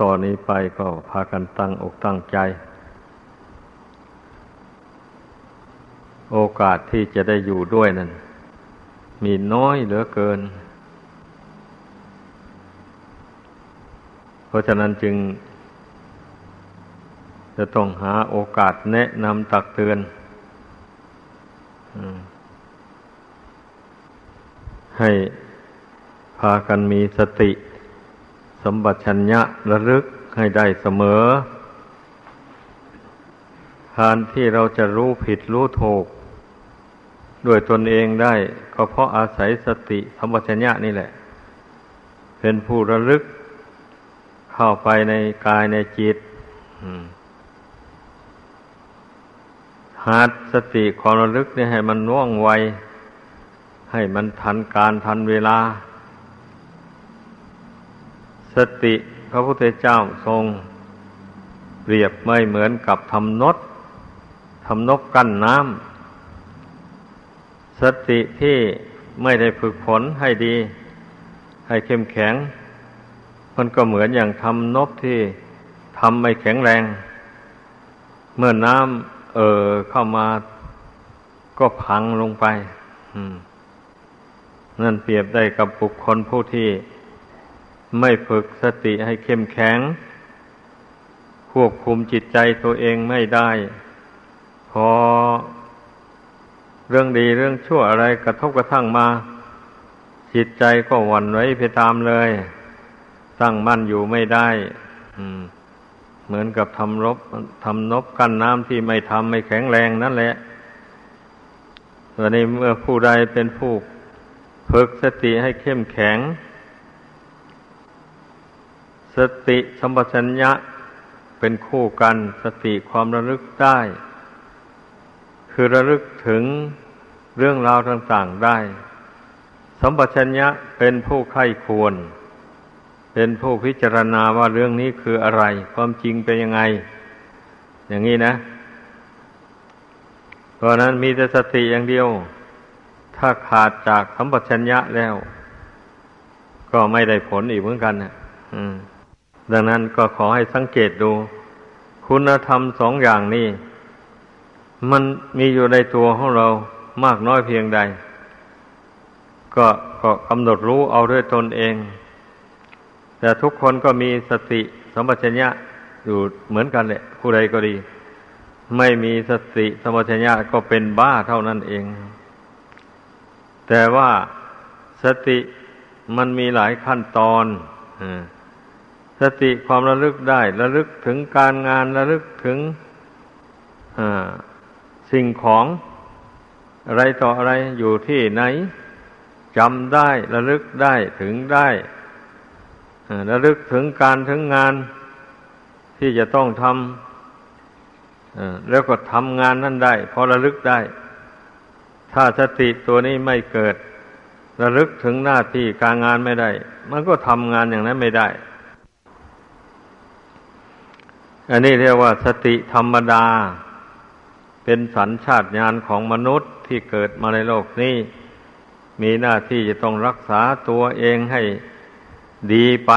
ต่อนนี้ไปก็พากันตั้งอกตั้งใจ โอกาสที่จะได้อยู่ด้วยนั้น มีน้อยเหลือเกิน เพราะฉะนั้นจึง จะต้องหาโอกาสแนะนำตักเตือนให้พากันมีสติ สมบัติชัญญะระลึกให้ได้เสมอการที่เราจะรู้ผิดรู้ถูก ด้วยตนเองได้ก็เพราะอาศัยสติสมบัติชัญญะนี่แหละ เป็นผู้ระลึก เข้าไปในกายในจิตหาสติความระลึกนี่ให้มันว่องไว ให้มันทันการทันเวลา สติพระพุทธเจ้าทรง เปรียบไม่เหมือนกับทำนดทำนกกั้นน้ำสติที่ไม่ได้ฝึกฝนให้ดี ให้เข้มแข็ง มันก็เหมือนอย่างทำนกที่ทำไม่แข็งแรง เมื่อน้ำเอ่อเข้ามาก็พังลงไปนั่นเปรียบได้กับบุคคลผู้ที่ ไม่ฝึกสติให้เข้มแข็ง ควบคุมจิตใจตัวเองไม่ได้ พอเรื่องดีเรื่องชั่วอะไรกระทบกระทั่งมา จิตใจก็หวั่นไหวไปตามเลย ตั้งมั่นอยู่ไม่ได้เหมือนกับทำรบทำนบกันน้ำที่ไม่ทำไม่แข็งแรงนั่นแหละตัวนี้เมื่อผู้ใดเป็นผู้ฝึกสติให้เข้มแข็ง สติสัมปชัญญะเป็นคู่กันสติความระลึกได้ คือระลึกถึงเรื่องราวต่างๆได้ สัมปชัญญะเป็นผู้ไข้ควร เป็นผู้พิจารณาว่าเรื่องนี้คืออะไร ความจริงเป็นยังไง อย่างนี้นะเพราะนั้นมีแต่สติอย่างเดียว ถ้าขาดจากสัมปชัญญะแล้ว ก็ไม่ได้ผลอีกเหมือนกันนะอืม ดังนั้นก็ขอให้สังเกตดู คุณธรรมสองอย่างนี้ มันมีอยู่ในตัวของเรามากน้อยเพียงใด ก็ก็กำหนดรู้เอาด้วยตนเอง แต่ทุกคนก็มีสติสมปชัญญะอยู่เหมือนกันแหละผู้ใดก็ดี ไม่มีสติสมปชัญญะก็เป็นบ้าเท่านั้นเอง แต่ว่าสติมันมีหลายขั้นตอนอ่า สติความระลึกได้ ระลึกถึงการงานระลึกถึงสิ่งของอะไรต่ออะไรอยู่ที่ไหนจำได้ระลึกได้ถึงได้ระลึกถึงการถึงงานที่จะต้องทำแล้วก็ทำงานนั้นได้พอระลึกได้ ถ้าสติตัวนี้ไม่เกิด ระลึกถึงหน้าที่การงานไม่ได้ มันก็ทำงานอย่างนั้นไม่ได้ อันนี้เรียกว่าสติธรรมดา เป็นสัญชาตญาณของมนุษย์ที่เกิดมาในโลกนี้ มีหน้าที่จะต้องรักษาตัวเองให้ดีไป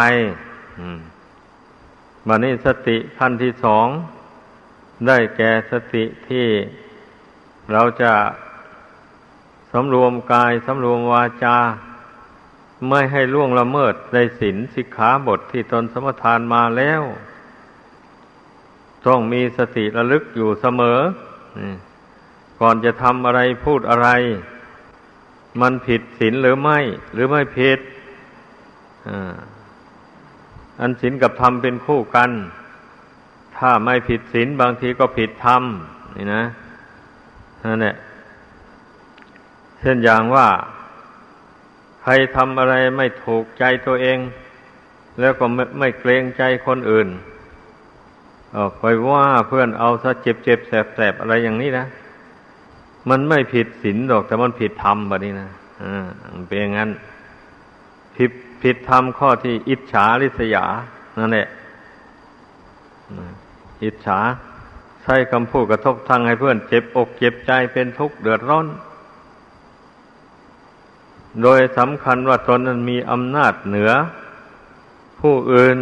บันนี้สติขั้นที่สอง ได้แก่สติที่เราจะสำรวมกายสำรวมวาจา ไม่ให้ล่วงละเมิดในศีลสิกขาบทที่ตนสมทานมาแล้ว ต้องมีสติระลึกอยู่เสมอ ก่อนจะทำอะไรพูดอะไร มันผิดศีลหรือไม่ หรือไม่ผิดอันศีลกับธรรมเป็นคู่กัน ถ้าไม่ผิดศีลบางทีก็ผิดธรรมนี่นะนั่นแหละเช่นอย่างว่า ใครทำอะไรไม่ถูกใจตัวเอง แล้วก็ไม่ไม่เกรงใจคนอื่น ออไปว่าเพื่อนเอาซะเจ็บเจ็บแสบแสบอะไรอย่างนี้นะ มันไม่ผิดศีลดอกแต่มันผิดธรรมแบบนี้นะอ่าเป็นอย่างนั้น ผิดผิดธรรมข้อที่อิจฉาริษยา นั่นแหละอิจฉาใช้คำพูดกระทบทางให้เพื่อนเจ็บอกเจ็บใจเป็นทุกข์เดือดร้อน โดยสำคัญว่าตนนั้นมีอำนาจเหนือ ผู้อื่น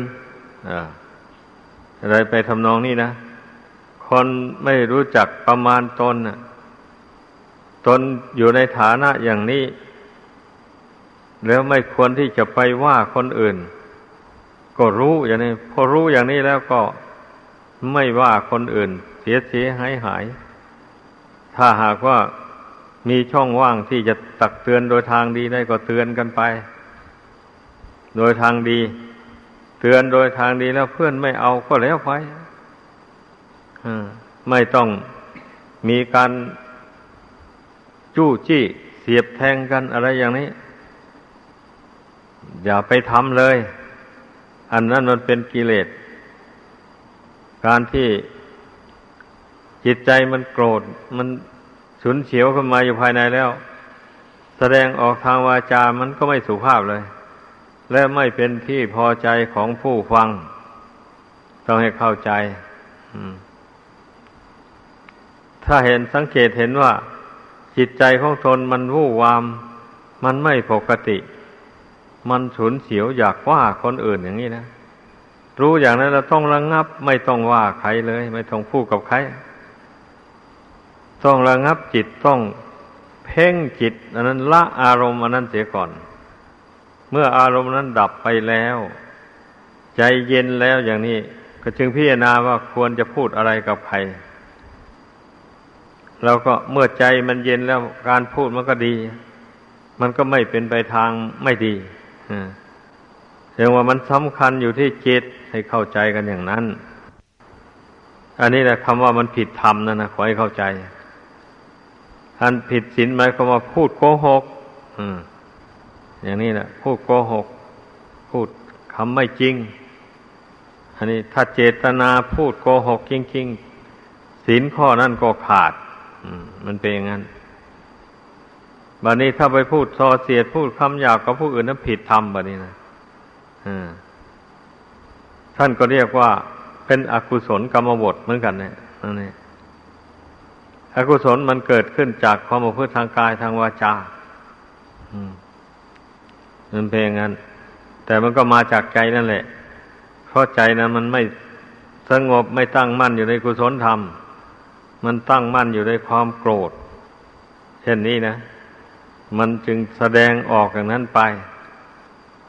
อ่า อะไรไปทำนองนี้นะ คนไม่รู้จักประมาณตนน่ะตนอยู่ในฐานะอย่างนี้ แล้วไม่ควรที่จะไปว่าคนอื่น ก็รู้อย่างนี้ พอรู้อย่างนี้แล้วก็ไม่ว่าคนอื่น เสียเสียหายหาย ถ้าหากว่ามีช่องว่างที่จะตักเตือนโดยทางดีได้ก็เตือนกันไป โดยทางดี เตือนโดยทางดีแล้วเพื่อนไม่เอาก็แล้วไปไม่ต้องมีการจู้จี้เสียบแทงกันอะไรอย่างนี้ อย่าไปทำเลย อันนั้นมันเป็นกิเลส การที่จิตใจมันโกรธ มันฉุนเฉียวขึ้นมาอยู่ภายในแล้ว แสดงออกทางวาจา มันก็ไม่สุภาพเลย และไม่เป็นที่พอใจของผู้ฟัง ต้องให้เข้าใจถ้าเห็นสังเกตเห็นว่า จิตใจของตนมันวู่วาม มันไม่ปกติ มันฉุนเฉียวอยากว่าคนอื่นอย่างนี้นะรู้อย่างนั้นเราต้องระงงับ ไม่ต้องว่าใครเลย ไม่ต้องพูดกับใคร ต้องระงับจิตต้องเพ่งจิต อันนั้นละอารมณ์อันนั้นเสียก่อน เมื่ออารมณ์นั้นดับไปแล้ว ใจเย็นแล้วอย่างนี้ ก็จึงพิจารณาว่าควรจะพูดอะไรกับใครแล้วก็เมื่อใจมันเย็นแล้วการพูดมันก็ดี มันก็ไม่เป็นไปทางไม่ดีแสดงว่ามันสำคัญอยู่ที่จิตให้เข้าใจกันอย่างนั้น อันนี้แหละคำว่ามันผิดธรรมนั่นนะขอให้เข้าใจอันผิดศีลหมายความว่าพูดโกหก อ อย่างนี้แหละพูดโกหก พูดคำไม่จริง อันนี้ถ้าเจตนาพูดโกหกจริงๆศีลข้อนั้นก็ขาดมันเป็นอย่างนั้นบัดนี้ถ้าไปพูดส่อเสียดพูดคำหยาบกับผู้อื่นนั้นผิดธรรมบัดนี้นะท่านก็เรียกว่า เป็นอกุศลกรรมบทเหมือนกันเนี่ยนั่นเองอกุศลมันเกิดขึ้นจากความประพฤติทางกายทางวาจา มันเป็นอย่างนั้น แต่มันก็มาจากใจนั่นแหละ เพราะใจนั้นมันไม่สงบไม่ตั้งมั่นอยู่ในกุศลธรรม มันตั้งมั่นอยู่ในความโกรธ เช่นนี้นะ มันจึงแสดงออกอย่างนั้นไป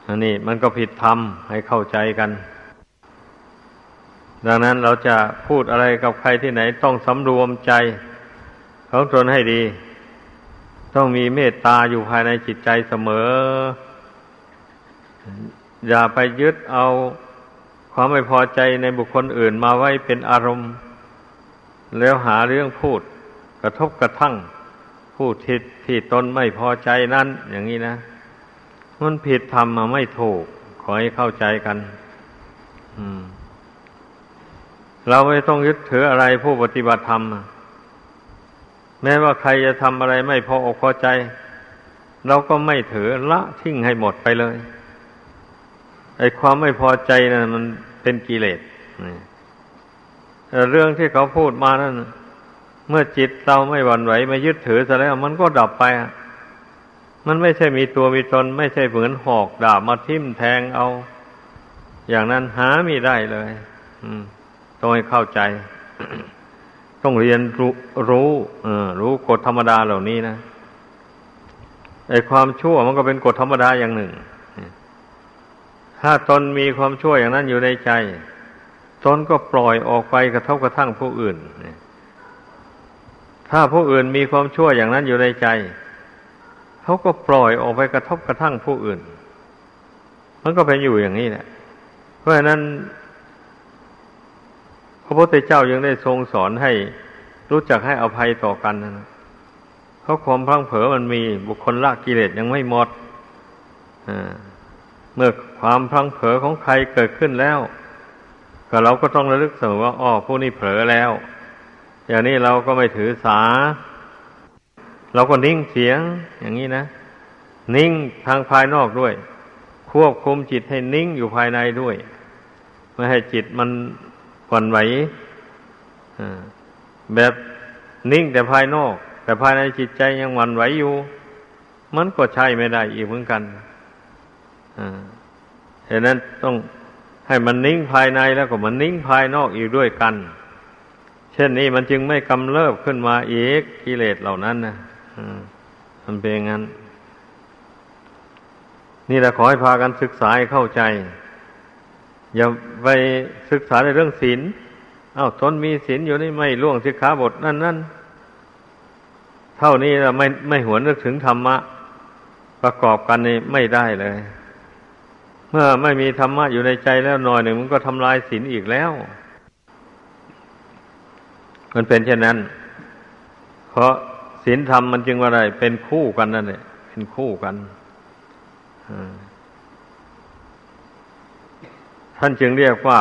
อันนี้มันก็ผิดธรรมให้เข้าใจกัน ดังนั้นเราจะพูดอะไรกับใครที่ไหนต้องสำรวมใจของตนให้ดี ต้องมีเมตตาอยู่ภายในจิตใจเสมอ อย่าไปยึดเอาความไม่พอใจในบุคคลอื่นมาไว้เป็นอารมณ์ แล้วหาเรื่องพูด กระทบกระทั่งพูดทิศที่ตนไม่พอใจนั้น อย่างนี้นะมันผิดทำมาไม่ถูก ขอให้เข้าใจกันเราไม่ต้องยึดถืออะไรผู้ปฏิบัติธรรมแม้ว่าใครจะทำอะไรไม่พออกพอใจ เราก็ไม่ถือละทิ้งให้หมดไปเลย ไอ้ความไม่พอใจนะ่ะ มันเป็นกิเลสเรื่องที่เขาพูดมานั้นเมื่อจิตเราไม่หวั่นไหวไม่ยึดถือซะแล้ว มันก็ดับไปมันไม่ใช่มีตัวมีตนไม่ใช่เหมือนหอกดาบมาทิ่มแทงเอา อย่างนั้นหาไม่ได้เลยต้องให้เข้าใจ ต้องเรียนรู้รู้รู้กฎธรรมดาเหล่านี้นะไอความชั่วมันก็เป็นกฎธรรมดาอย่างหนึ่ง ถ้าตนมีความชั่วอย่างนั้นอยู่ในใจ ตนก็ปล่อยออกไปกระทบกระทั่งผู้อื่น ถ้าผู้อื่นมีความชั่วอย่างนั้นอยู่ในใจ เขาก็ปล่อยออกไปกระทบกระทั่งผู้อื่น มันก็เป็นอยู่อย่างนี้แหละ เพราะฉะนั้น พระพุทธเจ้ายังได้ทรงสอนให้รู้จักให้อภัยต่อกันนะเพราะความพลังเผลอมันมีบุคคลละกิเลสยังไม่หมด อ่า เมื่อความพลังเผลอของใครเกิดขึ้นแล้ว ก็เราก็ต้องระลึกเสมอว่าอ๋อผู้นี้เผลอแล้ว อย่างนี้เราก็ไม่ถือสา เราก็นิ่งเสียงอย่างนี้นะ นิ่งทางภายนอกด้วย ควบคุมจิตให้นิ่งอยู่ภายในด้วยไม่ให้จิตมันวั่นไหวแบบนิ่งแต่ภายนอก แต่ภายในจิตใจยังหวั่นไหวอยู่ มันก็ใช่ไม่ได้อีกเหมือนกัน เหตุนั้นต้องให้มันนิ่งภายในแล้วก็มันนิ่งภายนอกอีกด้วยกัน เช่นนี้มันจึงไม่กำเริบขึ้นมาอีกกิเลสเหล่านั้นนะมันเป็นอย่างนั้น นี่แหละขอให้พากันศึกษาให้เข้าใจ อย่าไปศึกษาในเรื่องศีลเอา้าตนมีศีลอยู่นี่ไม่ล่วงสิกขาบทนั่นนั่นเท่านี้เราไม่ไม่หวนนึกถึงธรรมะ ประกอบกันนี่ไม่ได้เลย เมื่อไม่มีธรรมะอยู่ในใจแล้วหน่อยหนึ่งมันก็ทำลายศีลอีกแล้ว มันเป็นเช่นนั้น เพราะศีลธรรมมันจึงว่าอะไร เป็นคู่กันนั่นแหละเป็นคู่กันท่านจึงเรียกว่า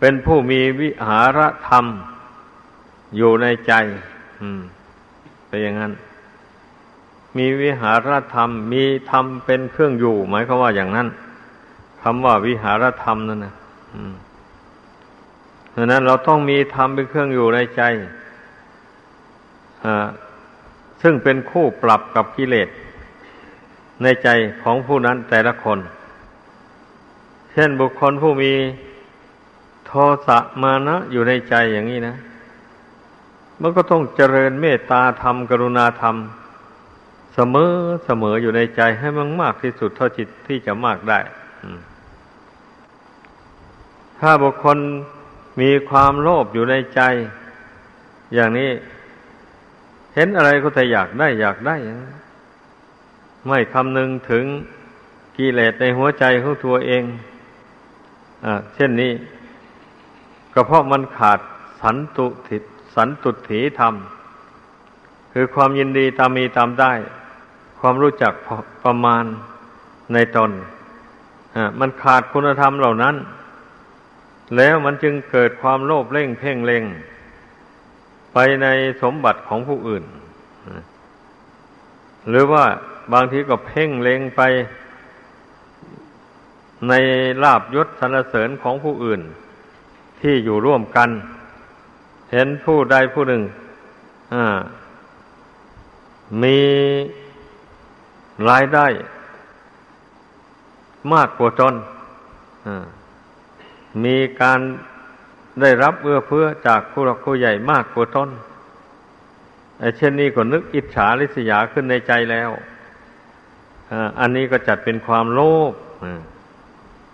เป็นผู้มีวิหารธรรมอยู่ในใจ อืมเป็นอย่างนั้น มีวิหารธรรม มีธรรมเป็นเครื่องอยู่ หมายความว่าอย่างนั้นคำว่าวิหารธรรมนั่นนะดังนั้นเราต้องมีธรรมเป็นเครื่องอยู่ในใจซึ่งเป็นคู่ปรับกับกิเลสในใจของผู้นั้นแต่ละคน เช่นบุคคลผู้มีโทสะมานะอยู่ในใจอย่างนี้นะ มันก็ต้องเจริญเมตตาธรรม กรุณาธรรม เสมอเสมออยู่ในใจให้มันมากที่สุดเท่าจิตที่จะมากได้ถ้าบุคคลมีความโลภอยู่ในใจ อย่างนี้ เห็นอะไรก็แต่อยากได้อยากได้ ไม่คำนึงถึงกิเลสในหัวใจของตัวเองอเช่นนี้ก็เพราะมันขาดสันตุถิสันตุถีธรรม คือความยินดีตามมีตามได้ ความรู้จักประมาณในตนมันขาดคุณธรรมเหล่านั้น แล้วมันจึงเกิดความโลภเร่งเพ่งเล็ง ไปในสมบัติของผู้อื่น หรือว่าบางทีก็เพ่งเล็งไปในลาบยศสรรเสริญของผู้อื่น ที่อยู่ร่วมกัน เห็นผู้ใดผู้หนึ่งมี รายได้ มากกว่าตนมีการได้รับเอื้อเพื่อจากผู้หลักผู้ใหญ่มากกว่าตนไอ้เช่นนี้ก็นึกอิจฉาริษยาขึ้นในใจแล้วอันนี้ก็จัดเป็นความโลภ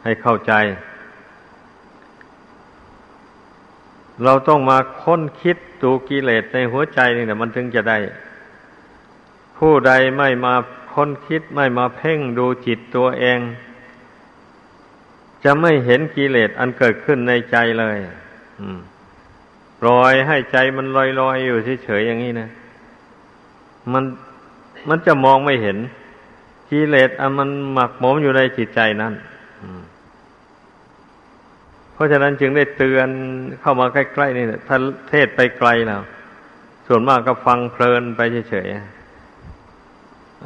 ให้เข้าใจ เราต้องมาค้นคิดดูกิเลสในหัวใจนี่นะมันถึงจะได้ ผู้ใดไม่มา ค้นคิดไม่มาเพ่งดูจิตตัวเอง จะไม่เห็นกิเลสอันเกิดขึ้นในใจเลยปล่อยให้ใจมันลอยๆอยู่เฉยๆอย่างนี้นะ มันมันจะมองไม่เห็นกิเลสอันมันหมักหมมอยู่ในจิตใจนั้นเพราะฉะนั้นจึงได้เตือนเข้ามาใกล้ๆนี่ถ้าเทศไปไกลแล้ว ส่วนมากก็ฟังเพลินไปเฉยๆ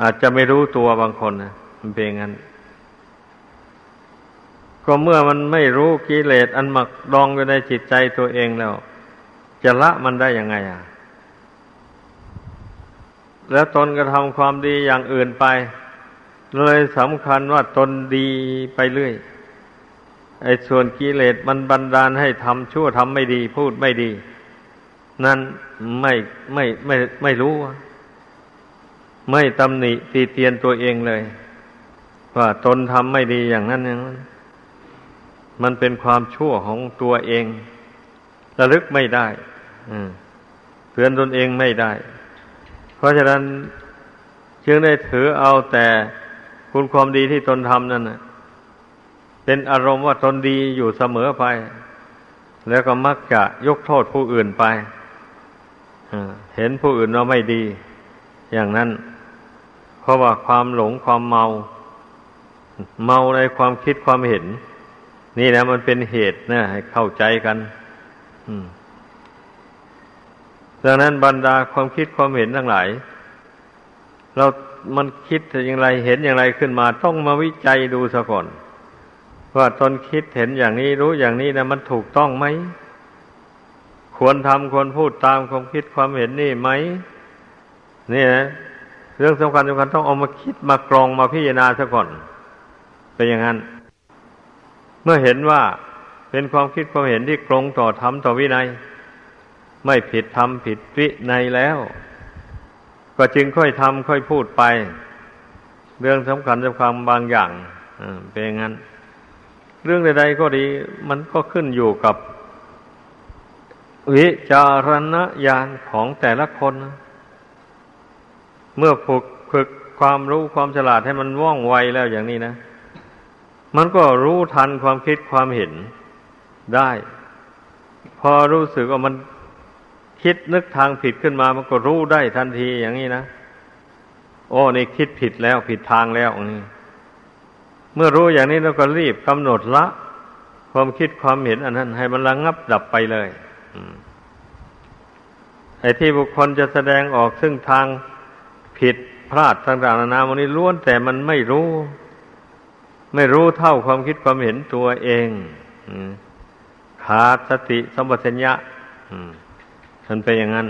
อาจจะไม่รู้ตัวบางคนนะมันเป็นงั้น ก็เมื่อมันไม่รู้กิเลสอันหมักดองอยู่ในจิตใจตัวเองแล้ว จะละมันได้ยังไงอะ แล้วตนก็ทำความดีอย่างอื่นไป เลยสำคัญว่าตนดีไปเรื่อย ไอ้ส่วนกิเลสมันบันดาลให้ทำชั่วทำไม่ดี พูดไม่ดี นั่นไม่ไม่ไม่ไม่รู้ ไม่ตำหนิตีเตียนตัวเองเลย ว่าตนทำไม่ดีอย่างนั้นอย่างนั้น มันเป็นความชั่วของตัวเองระลึกไม่ได้เตือนตนเองไม่ได้ เพราะฉะนั้นจึงได้ถือเอาแต่คุณความดีที่ตนทำนั่นเป็นอารมณ์ว่าตนดีอยู่เสมอไป แล้วก็มักจะยกโทษผู้อื่นไปเห็นผู้อื่นว่าไม่ดี อย่างนั้น เพราะว่าความหลงความเมา เมาในความคิดความเห็น นี่นะมันเป็นเหตุนะให้เข้าใจกันดังนั้นบรรดาความคิดความเห็นทั้งหลาย เรามันคิดอย่างไรเห็นอย่างไรขึ้นมา ต้องมาวิจัยดูซะก่อน ว่าตนคิดเห็นอย่างนี้รู้อย่างนี้นะมันถูกต้องไหมควรทำควรพูดตามความคิดความเห็นนี่ไหมนี่นะ เรื่องสำคัญสำคัญต้องเอามาคิดมากรองมาพิจารณาซะก่อนเป็นอย่างนั้น เมื่อเห็นว่าเป็นความคิดความเห็นที่ตรงต่อธรรมต่อวินัย ไม่ผิดธรรมผิดวินัยแล้ว ก็จึงค่อยทำค่อยพูดไป เรื่องสำคัญสำคัญบางอย่างเป็นอย่างนั้น เรื่องใดๆก็ดี มันก็ขึ้นอยู่กับ วิจารณญาณของแต่ละคน เมื่อฝึกฝึกความรู้ความฉลาดให้มันว่องไวแล้วอย่างนี้นะ มันก็รู้ทันความคิดความเห็นได้ พอรู้สึกว่ามันคิดนึกทางผิดขึ้นมา มันก็รู้ได้ทันทีอย่างนี้นะโอ้นี่คิดผิดแล้วผิดทางแล้วนี่เมื่อรู้อย่างนี้เราก็รีบกำหนดละ ความคิดความเห็นอันนั้น ให้มันระงงับดับไปเลยไอ้ที่บุคคลจะแสดงออกซึ่งทาง ผิดพลาดต่างๆนานาวันนี้ล้วนแต่มันไม่รู้ ไม่รู้เท่าความคิดความเห็นตัวเองขาดสติสมบัติญะมันเป็นอย่างนั้น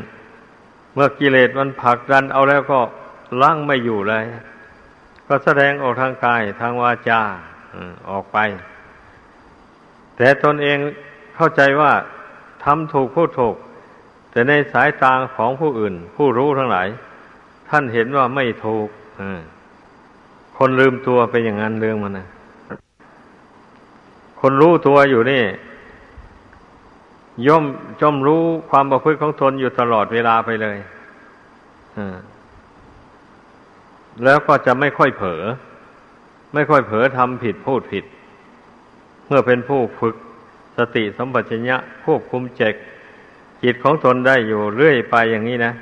เมื่อกิเลสมันผลักดันเอาแล้วก็ล้างไม่อยู่เลย ก็แสดงออกทางกายทางวาจาออกไป แต่ตนเองเข้าใจว่าทำถูกพูดถูก แต่ในสายตาของผู้อื่น ผู้รู้ทั้งหลาย ท่านเห็นว่าไม่ถูกคนลืมตัวไปอย่างนั้นเรื่องมันนะคนรู้ตัวอยู่นี่ ย่อมจอมรู้ความประพฤติของตนอยู่ตลอดเวลาไปเลยแล้วก็จะไม่ค่อยเผลอไม่ค่อยเผลอทำผิดพูดผิด เมื่อเป็นผู้ฝึกสติสัมปชัญญะควบคุมเจกจิตของตนได้อยู่เรื่อยไปอย่างนี้นะ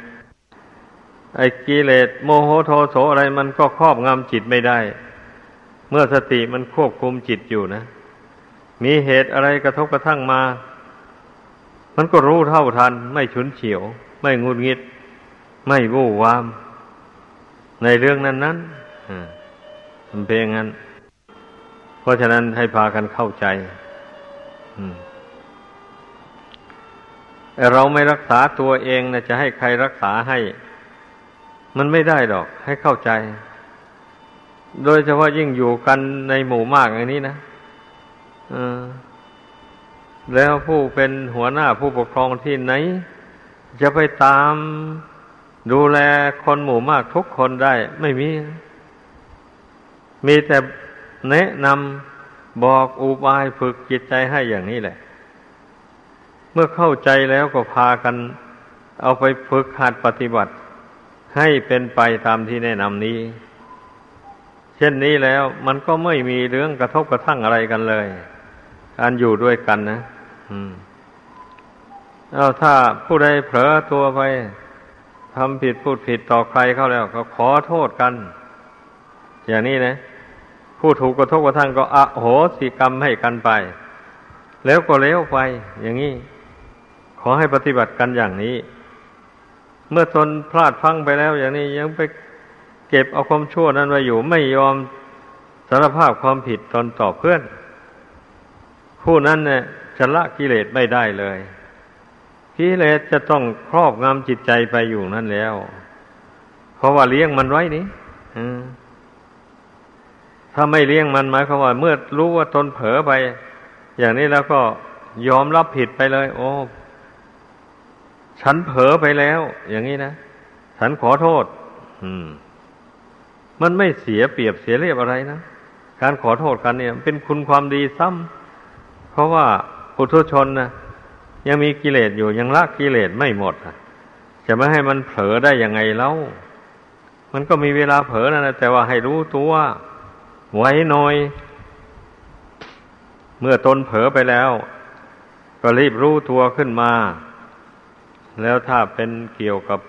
ไอ้กิเลสโมโหโทโสอะไรมันก็ครอบงำจิตไม่ได้ เมื่อสติมันควบคุมจิตอยู่นะ มีเหตุอะไรกระทบกระทั่งมา มันก็รู้เท่าทัน ไม่ฉุนเฉียว ไม่งุนงิด ไม่วู่วาม ในเรื่องนั้นนั้นมันเป็นอย่างนั้น เพราะฉะนั้นให้พากันเข้าใจเราไม่รักษาตัวเองนะจะให้ใครรักษาให้ มันไม่ได้ดอก ให้เข้าใจ โดยเฉพาะยิ่งอยู่กันในหมู่มากอย่างนี้นะแล้วผู้เป็นหัวหน้าผู้ปกครองที่ไหน จะไปตามดูแลคนหมู่มากทุกคนได้ ไม่มี มีแต่แนะนำบอกอุบายฝึกจิตใจให้อย่างนี้แหละ เมื่อเข้าใจแล้วก็พากัน เอาไปฝึกหัดปฏิบัติ ให้เป็นไปตามที่แนะนำนี้ เช่นนี้แล้วมันก็ไม่มีเรื่องกระทบกระทั่งอะไรกันเลยการอยู่ด้วยกันนะเอาถ้าผู้ใดเผลอตัวไปทำผิดพูดผิดต่อใครเข้าแล้ว ก็ขอโทษกัน อย่างนี้นะ ผู้ถูกกระทบกระทั่งก็อโหสิกรรมให้กันไป แล้วก็เลี้ยวไป อย่างนี้ ขอให้ปฏิบัติกันอย่างนี้ เมื่อตนพลาดพังไปแล้ว อย่างนี้ยังไปเก็บเอาความชั่วนั้นไว้อยู่ไม่ยอมสารภาพความผิดตนต่อเพื่อน ผู้นั้นเนี่ยจะละกิเลสไม่ได้เลยกิเลสจะต้องครอบงำจิตใจไปอยู่นั่นแล้ว เพราะว่าเลี้ยงมันไว้นี่ถ้าไม่เลี้ยงมันหมายความว่า เมื่อรู้ว่าตนเผลอไป อย่างนี้แล้วก็ยอมรับผิดไปเลย โอ้ ฉันเผลอไปแล้ว อย่างนี้นะ ฉันขอโทษ อืม มันไม่เสียเปรียบเสียเรียบอะไรนะ การขอโทษกันเนี่ย เป็นคุณความดีซ้ำเพราะว่าปุถุชนนะยังมีกิเลสอยู่ยังละกิเลสไม่หมดจะไม่ให้มันเผลอได้ยังไงเล่า มันก็มีเวลาเผลอนะ แต่ว่าให้รู้ตัวไว้หน่อย เมื่อตนเผลอไปแล้ว ก็รีบรู้ตัวขึ้นมา แล้วถ้าเป็นเกี่ยวกับ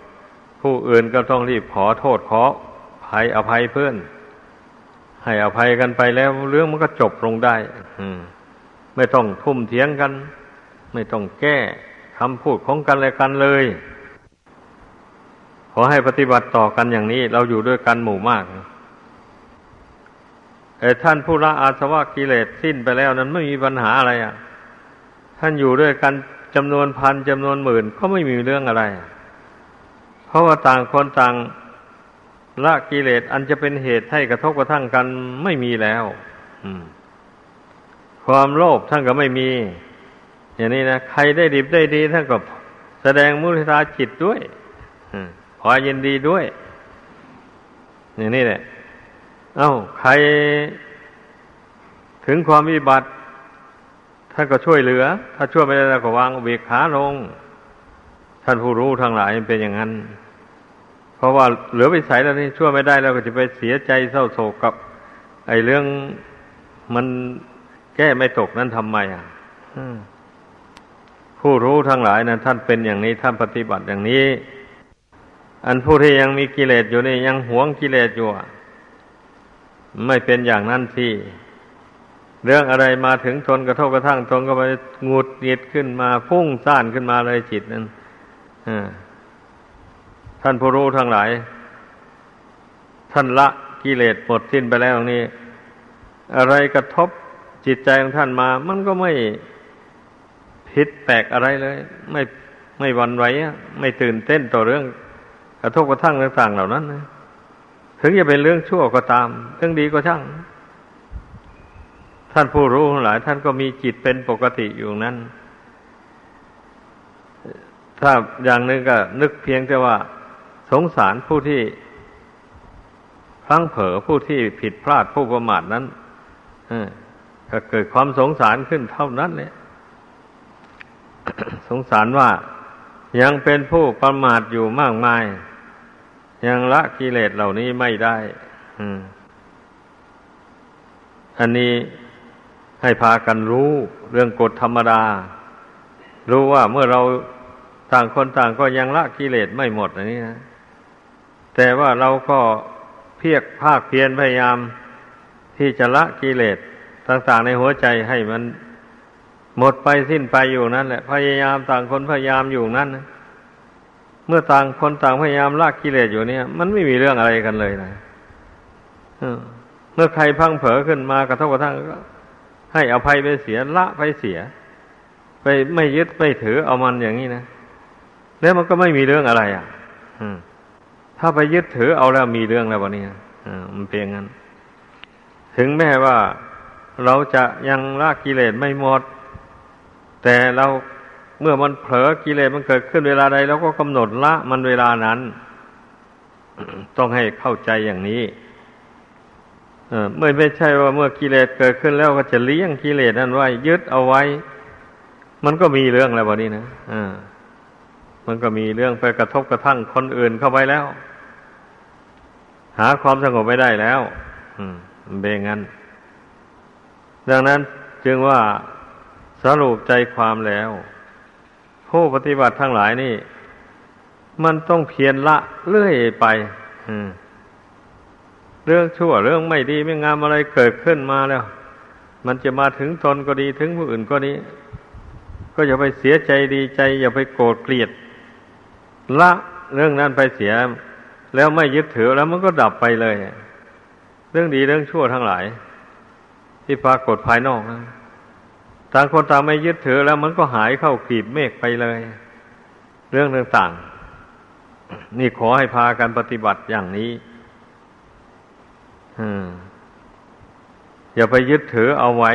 ผู้อื่นก็ต้องรีบขอโทษขอภัยอภัยเพื่อน ให้อภัยกันไปแล้ว เรื่องมันก็จบลงได้อืไม่ต้องทุ่มเถียงกัน ไม่ต้องแก้คำพูดของกันและกันเลย ขอให้ปฏิบัติต่อกันอย่างนี้ เราอยู่ด้วยกันหมู่มากแต่ท่านผู้ละอาสวะกิเลสสิ้นไปแล้วนั้นไม่มีปัญหาอะไรอะ ท่านอยู่ด้วยกัน จำนวนพันจำนวนหมื่นก็ไม่มีเรื่องอะไร เพราะว่าต่างคนต่างละกิเลสอันจะเป็นเหตุให้กระทบกระทั่งกันไม่มีแล้วความโลภท่านก็ไม่มี อย่างนี้นะใครได้ดีได้ดีท่านก็แสดงมุทิตาจิตด้วยพอยินดีด้วย อย่างนี้แหละ เอา้า ใครถึงความวิบัติ ท่านก็ช่วยเหลือ ถ้าช่วยไม่ได้ก็วางเบกขาลง ท่านผู้รู้ทั้งหลายเป็นอย่างนั้น เพราะว่าเหลือไปใส่แล้วนี่ช่วยไม่ได้แล้วก็จะไปเสียใจเศร้าโศกกับ ไอ้เรื่องมันแก้ไม่ตกนั้นทำไมอะผู้รู้ทั้งหลายนะท่านเป็นอย่างนี้ท่านปฏิบัติอย่างนี้ อันผู้ที่ยังมีกิเลสอยู่นี่ยังหวงกิเลสอยู่ไม่เป็นอย่างนั้นที่ เรื่องอะไรมาถึงทนกระทบกระทั่งทนก็ไปงุดหงิดขึ้นมาพุ่งซ่านขึ้นมาเลยจิตนั้นท่านผู้รู้ทั้งหลาย ท่านละกิเลสหมดสิ้นไปแล้วนี้ อะไรกระทบจิตใจของท่านมา มันก็ไม่ผิดแปลกอะไรเลย ไม่ไม่วันไหวไม่ตื่นเต้นต่อเรื่อง กระทบกระทั่งต่างๆเหล่านั้นนะถึงจะเป็นเรื่องชั่วก็ตาม เรื่องดีก็ช่าง ท่านผู้รู้หลาย ท่านก็มีจิตเป็นปกติอยู่นั้น ถ้าอย่างนึงก็นึกเพียงแต่ว่า สงสารผู้ที่พลั้งเผลอผู้ที่ผิดพลาดผู้ประมาทนั้นก็เกิดความสงสารขึ้นเท่านั้นเลยสงสารว่ายังเป็นผู้ประมาทอยู่มากมาย ยังละกิเลสเหล่านี้ไม่ได้อันนี้ ให้พากันรู้เรื่องกฎธรรมดา รู้ว่าเมื่อเราต่างคนต่างก็ยังละกิเลสไม่หมดอันนี้นะแต่ว่าเราก็เพียกภาคเพียรพยายามที่จะละกิเลสต่างๆในหัวใจให้มันหมดไปสิ้นไปอยู่นั่นแหละ พยายามต่างคนพยายามอยู่นั่นนะเมื่อต่างคนต่างพยายามละกิเลสอยู่เนี่ย มันไม่มีเรื่องอะไรกันเลยนะเมื่อใครพังเผลอขึ้นมากระทบกระทั่งก็ ให้อภัยไปเสียละไปเสีย ไปไม่ยึดไม่ถือเอามันอย่างนี้นะแล้วมันก็ไม่มีเรื่องอะไรอะถ้าไปยึดถือเอาแล้วมีเรื่องแล้ววะเนี่ยมันเป็นงั้น ถึงแม้ว่าเราจะยังละกิเลสไม่หมด แต่เราเมื่อมันเผลอกิเลสมันเกิดขึ้นเวลาใดเราก็กำหนดละมันเวลานั้น ต้องให้เข้าใจอย่างนี้ เมื่อไม่ใช่ว่าเมื่อกิเลสเกิดขึ้นแล้วก็จะเลี้ยงกิเลสนั้นไว้ยึดเอาไว้ มันก็มีเรื่องแล้ววันนี้นะอ่ามันก็มีเรื่องไปกระทบกระทั่งคนอื่นเข้าไปแล้ว หาความสงบไม่ได้แล้ว อืมเบงั้น ดังนั้นจึงว่าสรุปใจความแล้ว ผู้ปฏิบัติทั้งหลายนี่ มันต้องเพียรละเรื่อยไป อืม เรื่องชั่วเรื่องไม่ดีไม่งามอะไรเกิดขึ้นมาแล้ว มันจะมาถึงตนก็ดีถึงผู้อื่นก็ดีก็อย่าไปเสียใจดีใจ อย่าไปโกรธเกลียด ละเรื่องนั้นไปเสีย แล้วไม่ยึดถือแล้วมันก็ดับไปเลย เรื่องดีเรื่องชั่วทั้งหลาย ที่ปรากฏภายนอกนะต่างคนต่างไม่ยึดถือแล้วมันก็หายเข้าขีบเมฆไปเลย เรื่องต่างๆนี่ขอให้พากันปฏิบัติอย่างนี้ อย่าไปยึดถือเอาไว้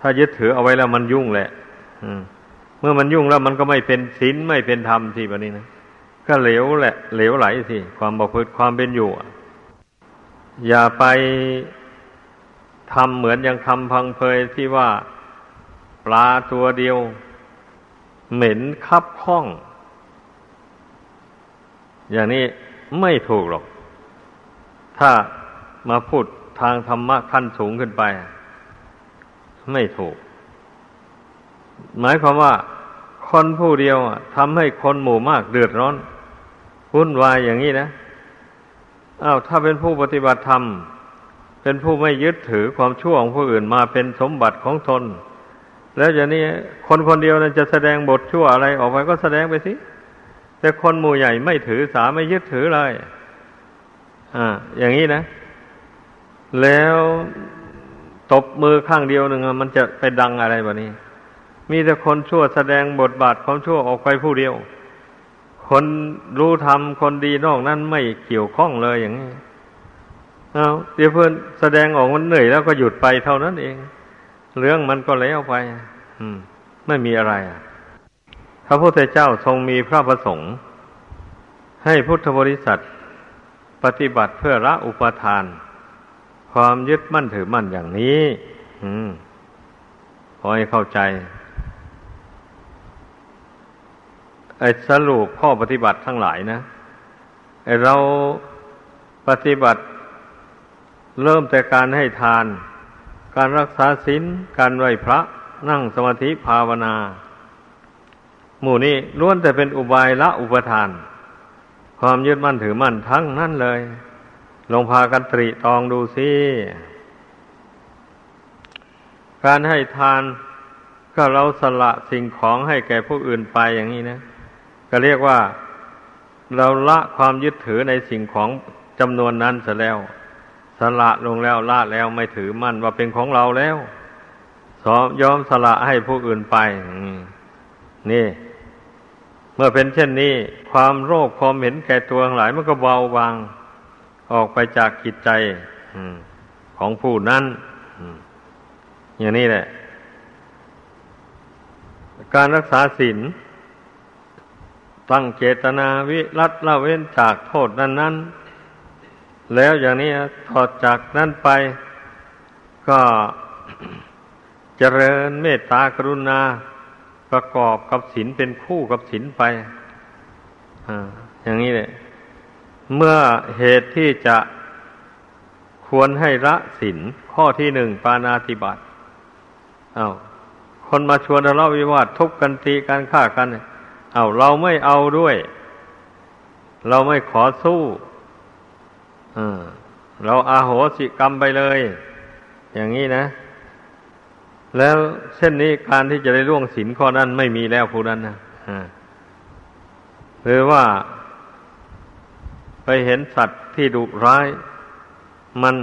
ถ้ายึดถือเอาไว้แล้วมันยุ่งแหละเมื่อมันยุ่งแล้วมันก็ไม่เป็นศีลไม่เป็นธรรมทีแบบนี้นะก็เหลวแหละ เหลวไหลสิความบกพร่ความเป็นอยู่ อย่าไปทำเหมือนอย่างคำพังเพยที่ว่าปลาตัวเดียว เหม็นคับข้อง อย่างนี้ไม่ถูกหรอก ถ้า มาพูดทางธรรมะขั้นสูงขึ้นไป ไม่ถูก หมายความว่า คนผู้เดียวทำให้คนหมู่มากเดือดร้อนวุ่นวายอย่างนี้นะอ้าวถ้าเป็นผู้ปฏิบัติธรรม เป็นผู้ไม่ยึดถือความชั่วของผู้อื่นมาเป็นสมบัติของตนแล้วอย่างนี้คนคนเดียวนั้นจะแสดงบทชั่วอะไรออกไปก็แสดงไปสิแต่คนหมู่ใหญ่ไม่ถือสาไม่ยึดถือเลยอ่า อย่างนี้นะ แล้วตบมือข้างเดียวหนึ่งมันจะไปดังอะไรแบบนี้ มีแต่คนชั่วแสดงบทบาทความชั่วออกไปผู้เดียว คนรู้ทำคนดีนอกนั้นไม่เกี่ยวข้องเลยอย่างนี้เอาเดี๋ยวเพื่อนแสดงออกมันเหนื่อยแล้วก็หยุดไปเท่านั้นเอง เรื่องมันก็แล้วไป อืม ไม่มีอะไรพระพุทธเจ้าทรงมีพระประสงค์ ให้พุทธบริษัท ปฏิบัติเพื่อละอุปทาน ความยึดมั่นถือมั่นอย่างนี้อืมขอให้เข้าใจไอ้สรุปข้อปฏิบัติทั้งหลายนะไอ้เราปฏิบัติเริ่มแต่การให้ทาน การรักษาศีลการไหวพระนั่งสมาธิภาวนา หมู่นี้ล้วนแต่เป็นอุบายละอุปทาน ความยึดมั่นถือมั่นทั้งนั้นเลย ลงพากันตรีตองดูสิการให้ทานก็เราสละสิ่งของให้แก่ผู้อื่นไปอย่างนี้นะ ก็เรียกว่าเราละความยึดถือในสิ่งของจำนวนนั้นเสียแล้ว สละลงแล้วละแล้วไม่ถือมั่นว่าเป็นของเราแล้วสยอมสละให้ผู้อื่นไปนี่ เมื่อเป็นเช่นนี้ ความโรคความเห็นแก่ตัวทั้งหลายมันก็เบาบาง ออกไปจากจิตใจของผู้นั้นอย่างนี้แหละ การรักษาศีลตั้งเจตนาวิรัตละเว้นจากโทษนั้นนั้นแล้วอย่างนี้ถอดจากนั้นไป ก็เจริญเมตตากรุณาประกอบกับศีลเป็นคู่กับศีลไปออย่างนี้เลย เมื่อเหตุที่จะควรให้ละศีลข้อที่หนึ่งปานาติบัติอา้าคนมาชวนทะเลาะวิวาททุบกันตีกันฆ่ากันเอา้าเราไม่เอาด้วย เราไม่ขอสู้เราอาโหสิกรรมไปเลย อย่างนี้นะ แล้วเช่นนี้การที่จะได้ล่วงศีลข้อนั้นไม่มีแล้วผู้นั้นนะหรือว่า ไปเห็นสัตว์ที่ดุร้าย มัน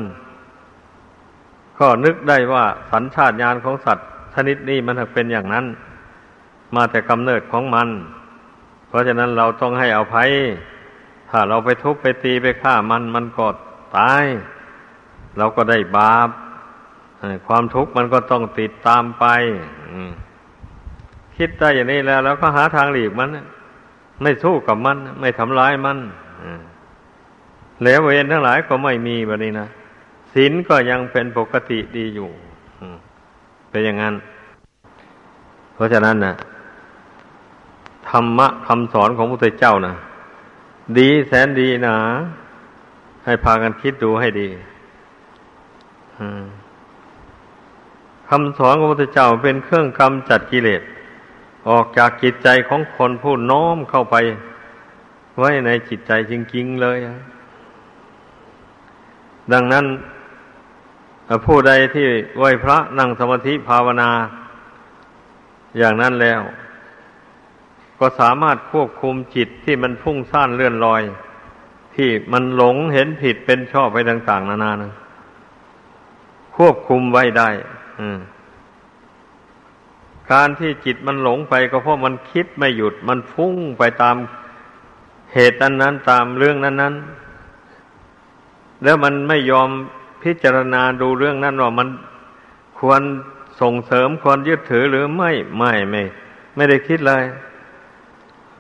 ก็นึกได้ว่าสัญชาตญาณของสัตว์ ชนิดนี้มันเป็นอย่างนั้น มาแต่กำเนิดของมัน เพราะฉะนั้นเราต้องให้อภัย ถ้าเราไปทุบไปตีไปฆ่ามันมันก็ตาย เราก็ได้บาปความทุกข์มันก็ต้องติดตามไปคิดได้อย่างนี้แล้วเราก็หาทางหลีกมัน ไม่สู้กับมัน ไม่ทำร้ายมัน แล้วเวรทั้งหลายก็ไม่มีแบบนี้นะศีลก็ยังเป็นปกติดีอยู่เป็นอย่างนั้น เพราะฉะนั้นนะธรรมะคำสอนของพระพุทธเจ้านะดีแสนดีนะให้พากันคิดดูให้ดีคำสอนของพระพุทธเจ้าเป็นเครื่องกำจัดกิเลสออกจากจิตใจของคนผู้น้อมเข้าไป ไว้ในจิตใจจริงๆเลย ดังนั้นผู้ใดที่ไหวพระนั่งสมาธิภาวนา อย่างนั้นแล้ว ก็สามารถควบคุมจิตที่มันพุ่งซ่านเลื่อนลอย ที่มันหลงเห็นผิดเป็นชอบไปต่าง ๆ นานานะควบคุมไว้ได้การที่จิตมันหลงไปก็เพราะมันคิดไม่หยุด มันฟุ้งไปตามเหตุนั้นๆตามเรื่องนั้นๆ แล้วมันไม่ยอมพิจารณาดูเรื่องนั้นว่ามันควรส่งเสริมควรยึดถือหรือไม่ไม่ไม่ ไม่ได้คิดเลย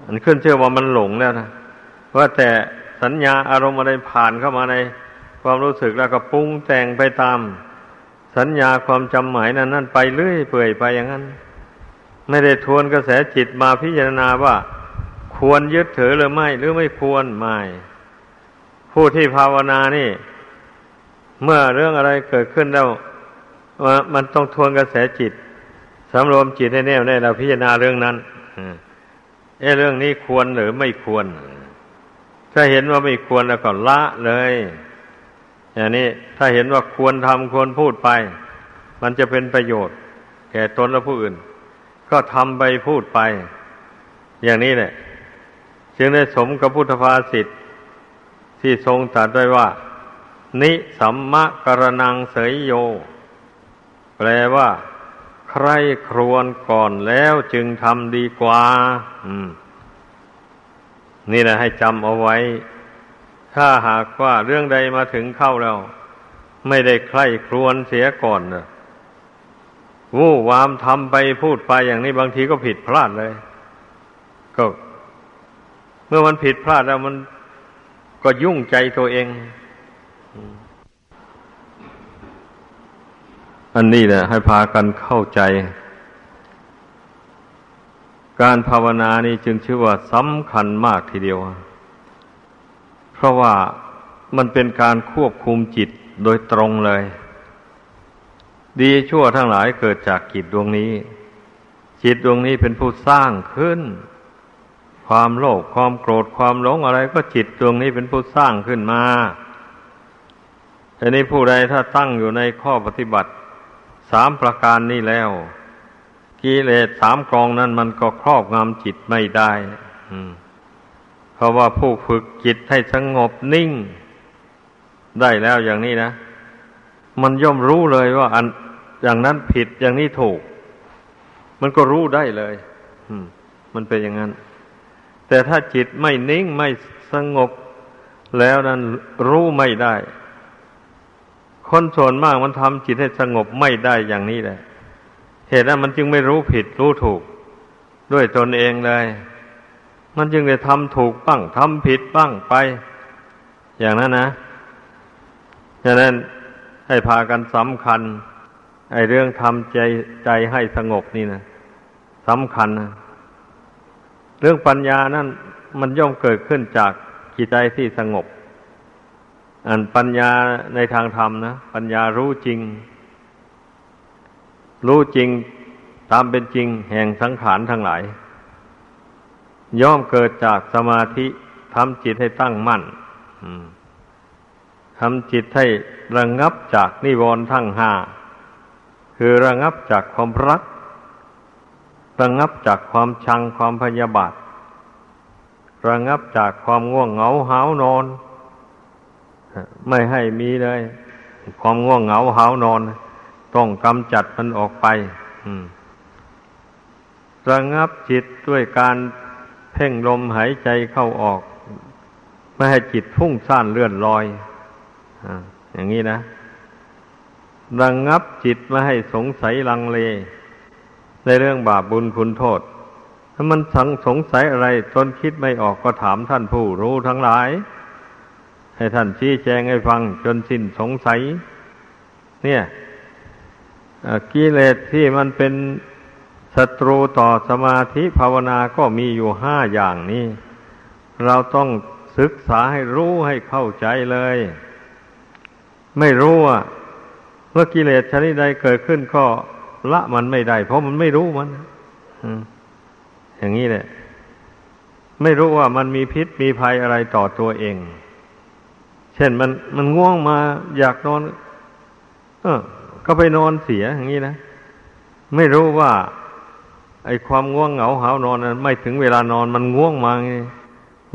มันขึ้นเชื่อว่ามันหลงแล้วนะว่าแต่สัญญาอารมณ์อะไรผ่านเข้ามาในความรู้สึกแล้วก็ปรุงแต่งไปตาม สัญญาความจำหมายนั้นนั่นไปเรื่อยเปื่อยไปอย่างนั้น ไม่ได้ทวนกระแสจิตมาพิจารณาว่า ควรยึดถือหรือไม่ หรือไม่ควรไม่ ผู้ที่ภาวนานี่ เมื่อเรื่องอะไรเกิดขึ้นแล้วว่ามันต้องทวนกระแสจิตสำรวมจิตให้แน่วแน่เราพิจารณาเรื่องนั้นเออเรื่องนี้ควรหรือไม่ควร ถ้าเห็นว่าไม่ควรแล้วก็ละเลยอย่างนี้ถ้าเห็นว่าควรทำควรพูดไป มันจะเป็นประโยชน์ แก่ตนและผู้อื่น ก็ทำไปพูดไป อย่างนี้แหละจึงได้สมกับพุทธภาษิต ที่ทรงตรัสไว้ว่า นิสัมมะกรนังเสยโย แปลว่า ใครครวนก่อนแล้วจึงทำดีกว่า นี่แหละให้จำเอาไว้ ถ้าหากว่าเรื่องใดมาถึงเข้าแล้ว ไม่ได้ใครครวนเสียก่อนวู่วามทำไปพูดไปอย่างนี้บางทีก็ผิดพลาดเลย ก็ เมื่อมันผิดพลาดแล้วมัน ก็ยุ่งใจตัวเอง อันนี้แหละให้พากันเข้าใจ การภาวนานี่จึงชื่อว่าสำคัญมากทีเดียว เพราะว่ามันเป็นการควบคุมจิตโดยตรงเลย ดีชั่วทั้งหลายเกิดจากจิตดวงนี้ จิตดวงนี้เป็นผู้สร้างขึ้น ความโลภความโกรธความหลงอะไรก็จิตดวงนี้เป็นผู้สร้างขึ้นมาทีนี้ผู้ใดถ้าตั้งอยู่ในข้อปฏิบัติสามประการนี้แล้ว กิเลสสามกองนั้นมันก็ครอบงำจิตไม่ได้เพราะว่าผู้ฝึกจิตให้สงบนิ่ง ได้แล้วอย่างนี้นะ มันย่อมรู้เลยว่า อันอย่างนั้นผิดอย่างนี้ถูก มันก็รู้ได้เลยมันเป็นอย่างนั้น แต่ถ้าจิตไม่นิ่งไม่สงบแล้วนั้นรู้ไม่ได้ คนส่วนมากมันทำจิตให้สงบไม่ได้อย่างนี้แหละ เหตุนั้นมันจึงไม่รู้ผิดรู้ถูก ด้วยตนเองเลย มันจึงได้ทำถูกบ้างทำผิดบ้างไป อย่างนั้นนะฉะนั้นให้พากันสำคัญ ไอ้เรื่องทำใจใจให้สงบนี่นะสำคัญนะ เรื่องปัญญานั่นมันย่อมเกิดขึ้นจากจิตใจที่สงบ อันปัญญาในทางธรรมนะ ปัญญารู้จริง รู้จริงตามเป็นจริงแห่งสังขารทั้งหลาย ย่อมเกิดจากสมาธิทำจิตให้ตั้งมั่นทำจิตให้ระงงับจากนิวรณ์ทั้งห้า คือระงงับจากความรัก ระงงับจากความชังความพยาบาทระงงับจากความง่วงเหงาหานอน ไม่ให้มีเลย ความง่วงเหงาหานอน ต้องกำจัดมันออกไประงงับจิตด้วยการเพ่งลมหายใจเข้าออก ไม่ให้จิตฟุ้งซ่านเลื่อนลอยอย่างนี้นะระงงับจิตไม่ให้สงสัยลังเล ในเรื่องบาปบุญคุณโทษ ถ้ามันสังสงสัยอะไรตนคิดไม่ออกก็ถามท่านผู้รู้ทั้งหลาย ให้ท่านชี้แจงให้ฟังจนสิ้นสงสัย เนี่ยกิเลสที่มันเป็นศัตรูต่อสมาธิภาวนาก็มีอยู่ห้าอย่างนี้ เราต้องศึกษาให้รู้ให้เข้าใจเลย ไม่รู้ว่าเมื่อกิเลสชนิดใดเกิดขึ้นก็ ละมันไม่ได้ เพราะมันไม่รู้มันอย่างนี้แหละ ไม่รู้ว่ามันมีพิษมีภัยอะไรต่อตัวเอง เช่นมันมันง่วงมาอยากนอน เออ ก็ไปนอนเสียอย่างนี้นะ ไม่รู้ว่า ไอ้ความง่วงเหงาหานอนนั้นไม่ถึงเวลานอนมันง่วงมาไง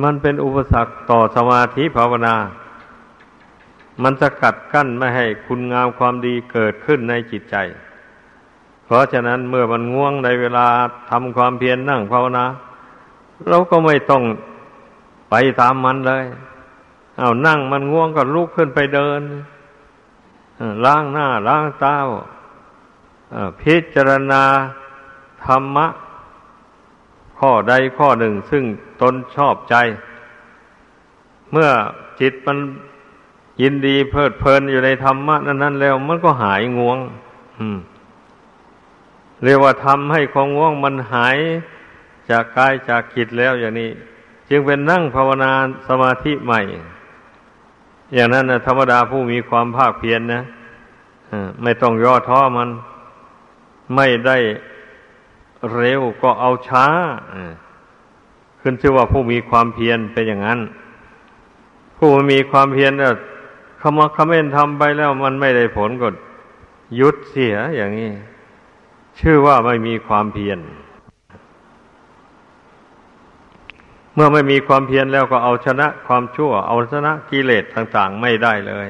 มันเป็นอุปสรรคต่อสมาธิภาวนา มันจะกัดกั้นไม่ให้คุณงามความดีเกิดขึ้นในจิตใจ เพราะฉะนั้นเมื่อมันง่วงในเวลาทำความเพียรนนั่งภาวนาเราก็ไม่ต้องไปตามมันเลย เอานั่งมันง่วงก็ลุกขึ้นไปเดินล้างหน้าล้างตาพิจารณาธรรมะ ข้อใดข้อหนึ่งซึ่งตนชอบใจ เมื่อจิตมันยินดีเพลิดเพลินอยู่ในธรรมะนั้น ๆ แล้ว มันก็หายง่วง อืม เรียกว่าทำให้ความง่วงมันหายจากกายจากจิตแล้วอย่างนี้ จึงเป็นนั่งภาวนาสมาธิใหม่ อย่างนั้นนะธรรมดาผู้มีความภาคเพียรนนะไม่ต้องย่อท้อมันไม่ได้เร็วก็เอาช้าขึ้นชื่อว่าผู้มีความเพียรเป็นอย่างนั้น ผู้มีความเพียรเนี่ยขมาคเมนทำไปแล้วมันไม่ได้ผลก็ยุดเสียอย่างนี้ ชื่อว่าไม่มีความเพียร เมื่อไม่มีความเพียรแล้วก็เอาชนะความชั่ว เอาชนะกิเลสต่าง ๆ ไม่ได้เลย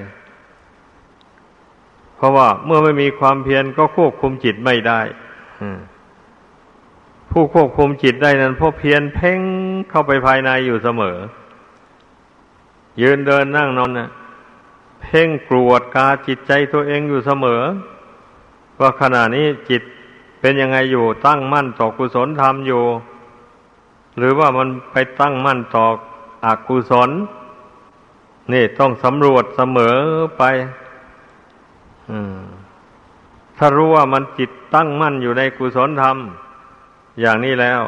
เพราะว่าเมื่อไม่มีความเพียรก็ควบคุมจิตไม่ได้ผู้ควบคุมจิตได้นั้นเพราะเพียรเพ่งเข้าไปภายในอยู่เสมอ ยืนเดินนั่งนอนน่ะเพ่งกรวดกาจิตใจตัวเองอยู่เสมอว่าขณะนี้จิต เป็นยังไงอยู่ตั้งมั่นต่อกุศลธรรมอยู่ หรือว่ามันไปตั้งมั่นต่ออกุศล นี่ต้องสำรวจเสมอไปถ้ารู้ว่ามันจิตตั้งมั่นอยู่ในกุศลธรรม อย่างนี้แล้ว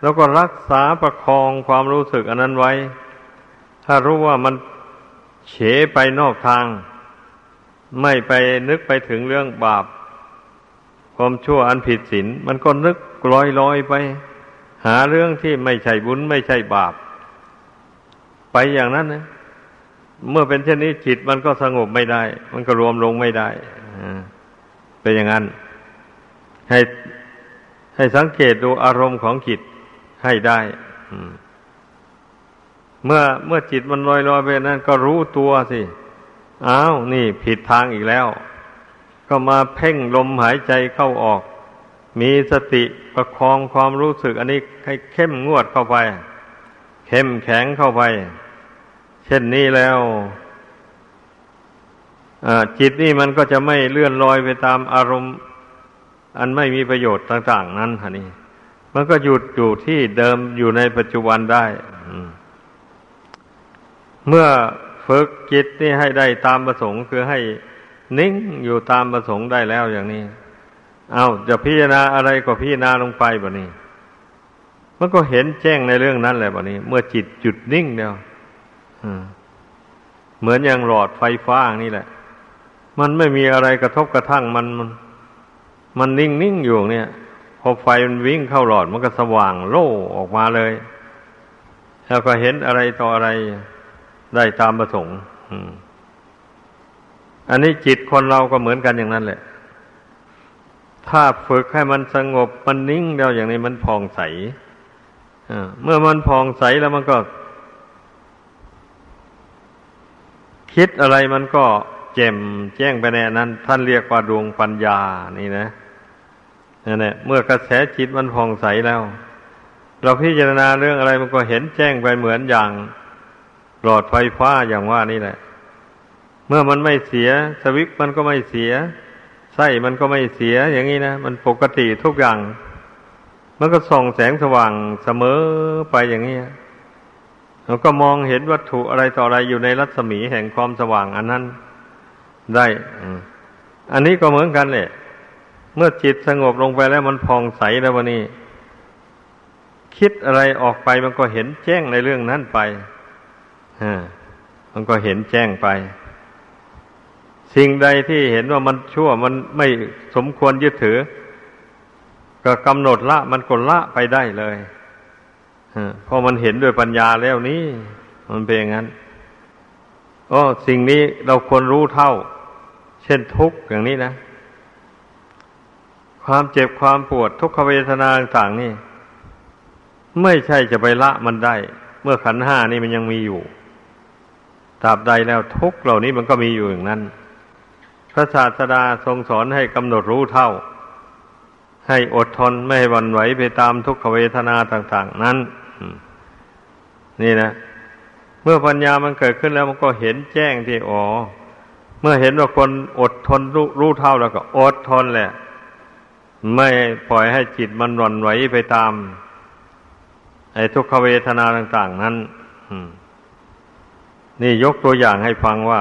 แล้วก็รักษาประคองความรู้สึกอันนั้นไว้ ถ้ารู้ว่ามันเฉไปนอกทาง ไม่ไปนึกไปถึงเรื่องบาป ความชั่วอันผิดศีลมันก็นึกลอยลอยไป หาเรื่องที่ไม่ใช่บุญไม่ใช่บาป ไปอย่างนั้นนะเมื่อเป็นเช่นนี้จิตมันก็สงบไม่ได้ มันก็รวมลงไม่ได้เป็นอย่างนั้น ให้ให้สังเกตดูอารมณ์ของจิตให้ได้เมื่อเมื่อจิตมันลอยลอยไปนั้น ก็รู้ตัวสิอ้าวนี่ผิดทางอีกแล้ว ก็มาเพ่งลมหายใจเข้าออก มีสติประคองความรู้สึก อันนี้ให้เข้มงวดเข้าไป เข้มแข็งเข้าไป เช่นนี้แล้วจิตนี่มันก็จะไม่เลื่อนลอยไปตามอารมณ์ อันไม่มีประโยชน์ต่าง ๆ นั้นฮะนี่มันก็หยุดอยู่ที่เดิมอยู่ในปัจจุบันได้เมื่อฝึกจิตนี่ให้ได้ตามประสงค์คือให้ นิ่งอยู่ตามประสงค์ได้แล้วอย่างนี้ เอาจะพิจารณาอะไรก็พิจารณาลงไปแบบนี้ มันก็เห็นแจ้งในเรื่องนั้นแหละแบบนี้ เมื่อจิตจุดนิ่งเดียวเหมือนอย่างหลอดไฟฟ้านี่แหละ มันไม่มีอะไรกระทบกระทั่งมันมัน มันนิ่งนิ่งอยู่เนี่ย พอไฟมันวิ่งเข้าหลอดมันก็สว่างโล่ออกมาเลย แล้วก็เห็นอะไรต่ออะไรได้ตามประสงค์อั อันนี้จิตคนเราก็เหมือนกันอย่างนั้นแหละ ถ้าฝึกให้มันสงบมันนิ่งแล้วอย่างนี้มันผ่องใสเมื่อมันผ่องใสแล้วมันก็ คิดอะไรมันก็แจ่มแจ้งไปในนั้น ท่านเรียกว่าดวงปัญญานี่นะนั่นแหละเมื่อกระแสจิตมันผ่องใสแล้ว เราพิจารณาเรื่องอะไรมันก็เห็นแจ้งไปเหมือนอย่างหลอดไฟฟ้าอย่างว่านี่แหละ เมื่อมันไม่เสีย สวิตมันก็ไม่เสีย ไส้มันก็ไม่เสียอย่างนี้นะมันปกติทุกอย่าง มันก็ส่องแสงสว่างเสมอไปอย่างนี้เราก็มองเห็นวัตถุอะไรต่ออะไรอยู่ในรัศมีแห่งความสว่างอันนั้นได้ อันนี้ก็เหมือนกันแหละ เมื่อจิตสงบลงไปแล้วมันผ่องใสแล้ววันนี้ คิดอะไรออกไปมันก็เห็นแจ้งในเรื่องนั้นไป มันก็เห็นแจ้งไป สิ่งใดที่เห็นว่ามันชั่วมันไม่สมควรยึดถือ ก็กำหนดละมันก็ละไปได้เลยเพราะมันเห็นด้วยปัญญาแล้วนี่มันเป็นอย่างนั้นโอ้สิ่งนี้เราควรรู้เท่า เช่นทุกข์อย่างนี้นะ ความเจ็บความปวดทุกขเวทนาต่างๆนี่ ไม่ใช่จะไปละมันได้ เมื่อขันห้านี่มันยังมีอยู่ตราบใดแล้วทุกเหล่านี้มันก็มีอยู่อย่างนั้น ระศาสดาทรงสอนให้กำหนดรู้เท่า ให้อดทนไม่ให้วันไหวไปตามทุกขเวทนาต่าง ๆ นั้น นี่นะ เมื่อปัญญามันเกิดขึ้นแล้วมันก็เห็นแจ้งที่อ๋อเมื่อเห็นว่าคนอดทนรู้รู้เท่าแล้วก็อดทนแหละ ไม่ปล่อยให้จิตมันวันไหวไปตาม ไอ้ทุกขเวทนาต่าง ๆ นั้นนี่ยกตัวอย่างให้ฟังว่า